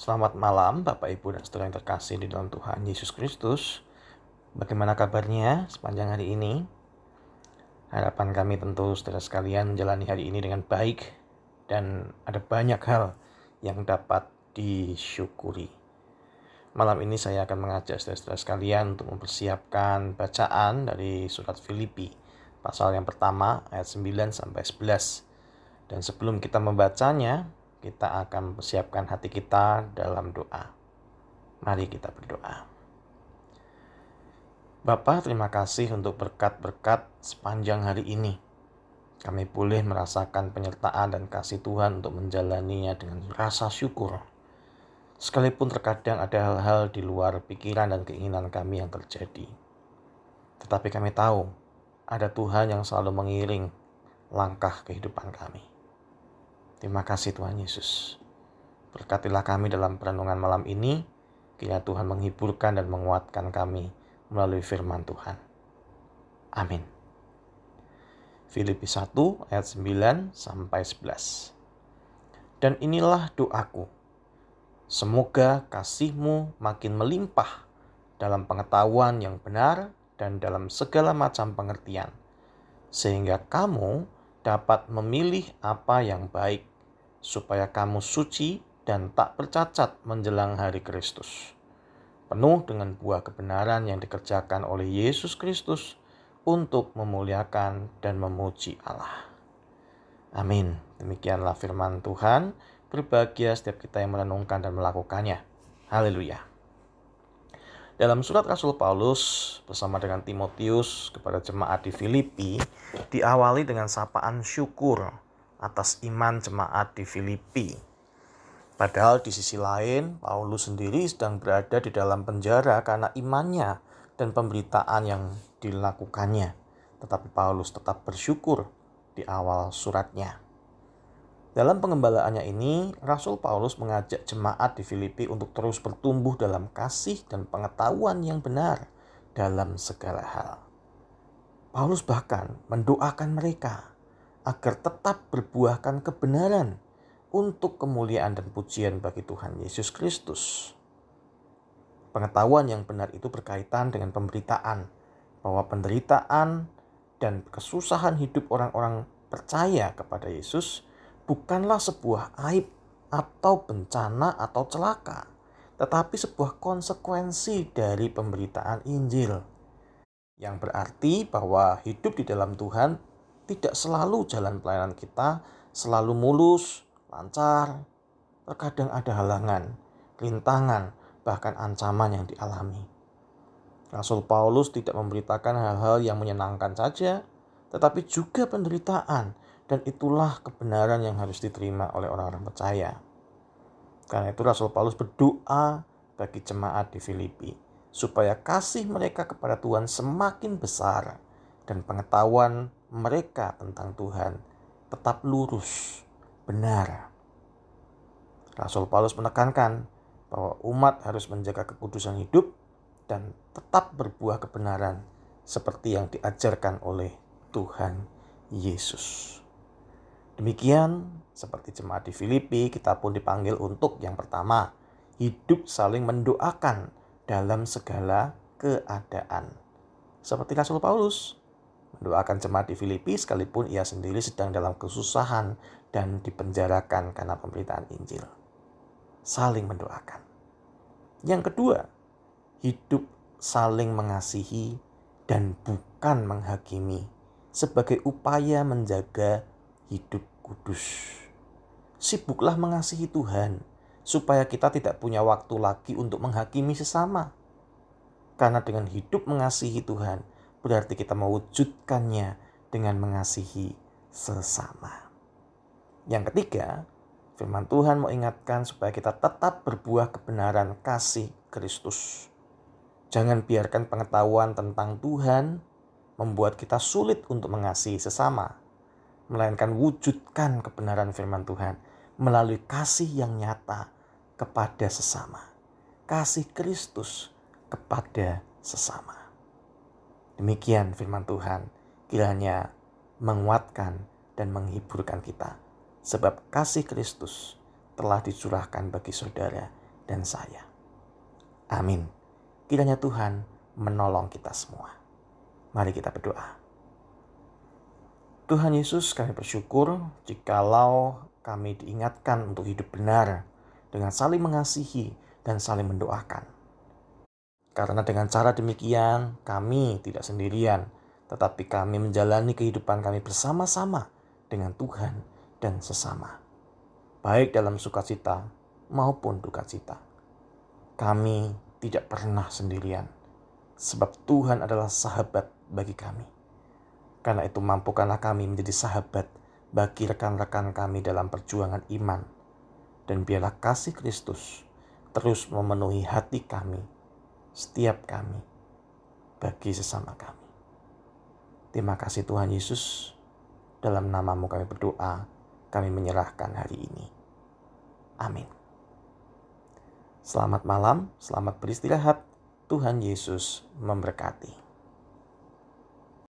Selamat malam Bapak Ibu dan saudara yang terkasih di dalam Tuhan Yesus Kristus. Bagaimana kabarnya sepanjang hari ini? Harapan kami tentu saudara sekalian menjalani hari ini dengan baik dan ada banyak hal yang dapat disyukuri. Malam ini saya akan mengajak saudara-saudara sekalian untuk mempersiapkan bacaan dari surat Filipi pasal yang pertama ayat 9 sampai 11. Dan sebelum kita membacanya, kita akan mempersiapkan hati kita dalam doa. Mari kita berdoa. Bapa, terima kasih untuk berkat-berkat sepanjang hari ini. Kami boleh merasakan penyertaan dan kasih Tuhan untuk menjalaninya dengan rasa syukur. Sekalipun terkadang ada hal-hal di luar pikiran dan keinginan kami yang terjadi. Tetapi kami tahu ada Tuhan yang selalu mengiring langkah kehidupan kami. Terima kasih Tuhan Yesus. Berkatilah kami dalam perenungan malam ini. Kiranya Tuhan menghiburkan dan menguatkan kami melalui firman Tuhan. Amin. Filipi 1 ayat 9 sampai 11. Dan inilah doaku. Semoga kasihmu makin melimpah dalam pengetahuan yang benar dan dalam segala macam pengertian. Sehingga kamu dapat memilih apa yang baik supaya kamu suci dan tak bercacat menjelang hari Kristus. Penuh dengan buah kebenaran yang dikerjakan oleh Yesus Kristus untuk memuliakan dan memuji Allah. Amin. Demikianlah firman Tuhan. Berbahagia setiap kita yang merenungkan dan melakukannya. Haleluya. Dalam surat Rasul Paulus bersama dengan Timotius kepada jemaat di Filipi diawali dengan sapaan syukur atas iman jemaat di Filipi. Padahal di sisi lain, Paulus sendiri sedang berada di dalam penjara karena imannya dan pemberitaan yang dilakukannya. Tetapi Paulus tetap bersyukur di awal suratnya. Dalam pengembalaannya ini, Rasul Paulus mengajak jemaat di Filipi untuk terus bertumbuh dalam kasih dan pengetahuan yang benar dalam segala hal. Paulus bahkan mendoakan mereka agar tetap berbuahkan kebenaran untuk kemuliaan dan pujian bagi Tuhan Yesus Kristus. Pengetahuan yang benar itu berkaitan dengan pemberitaan bahwa penderitaan dan kesusahan hidup orang-orang percaya kepada Yesus bukanlah sebuah aib atau bencana atau celaka, tetapi sebuah konsekuensi dari pemberitaan Injil. Yang berarti bahwa hidup di dalam Tuhan tidak selalu jalan pelayanan kita selalu mulus, lancar. Terkadang ada halangan, rintangan, bahkan ancaman yang dialami. Rasul Paulus tidak memberitakan hal-hal yang menyenangkan saja, tetapi juga penderitaan, dan itulah kebenaran yang harus diterima oleh orang-orang percaya. Karena itu Rasul Paulus berdoa bagi jemaat di Filipi supaya kasih mereka kepada Tuhan semakin besar dan pengetahuan mereka tentang Tuhan tetap lurus, benar. Rasul Paulus menekankan bahwa umat harus menjaga kekudusan hidup dan tetap berbuah kebenaran seperti yang diajarkan oleh Tuhan Yesus. Demikian seperti jemaat di Filipi, kita pun dipanggil untuk yang pertama, hidup saling mendoakan dalam segala keadaan. Seperti Rasul Paulus, mendoakan jemaat di Filipi sekalipun ia sendiri sedang dalam kesusahan dan dipenjarakan karena pemberitaan Injil. Saling mendoakan. Yang kedua, hidup saling mengasihi dan bukan menghakimi sebagai upaya menjaga hidup kudus. Sibuklah mengasihi Tuhan supaya kita tidak punya waktu lagi untuk menghakimi sesama. Karena dengan hidup mengasihi Tuhan, berarti kita mewujudkannya dengan mengasihi sesama. Yang ketiga, firman Tuhan mau ingatkan supaya kita tetap berbuah kebenaran kasih Kristus. Jangan biarkan pengetahuan tentang Tuhan membuat kita sulit untuk mengasihi sesama, melainkan wujudkan kebenaran firman Tuhan melalui kasih yang nyata kepada sesama. Kasih Kristus kepada sesama. Demikian firman Tuhan, kiranya menguatkan dan menghiburkan kita. Sebab kasih Kristus telah dicurahkan bagi saudara dan saya. Amin. Kiranya Tuhan menolong kita semua. Mari kita berdoa. Tuhan Yesus kami bersyukur jikalau kami diingatkan untuk hidup benar dengan saling mengasihi dan saling mendoakan. Karena dengan cara demikian kami tidak sendirian, tetapi kami menjalani kehidupan kami bersama-sama dengan Tuhan dan sesama. Baik dalam sukacita maupun duka cita. Kami tidak pernah sendirian, sebab Tuhan adalah sahabat bagi kami. Karena itu mampukanlah kami menjadi sahabat bagi rekan-rekan kami dalam perjuangan iman. Dan biarlah kasih Kristus terus memenuhi hati kami, setiap kami, bagi sesama kami. Terima kasih Tuhan Yesus. Dalam namamu kami berdoa, kami menyerahkan hari ini. Amin. Selamat malam, selamat beristirahat. Tuhan Yesus memberkati.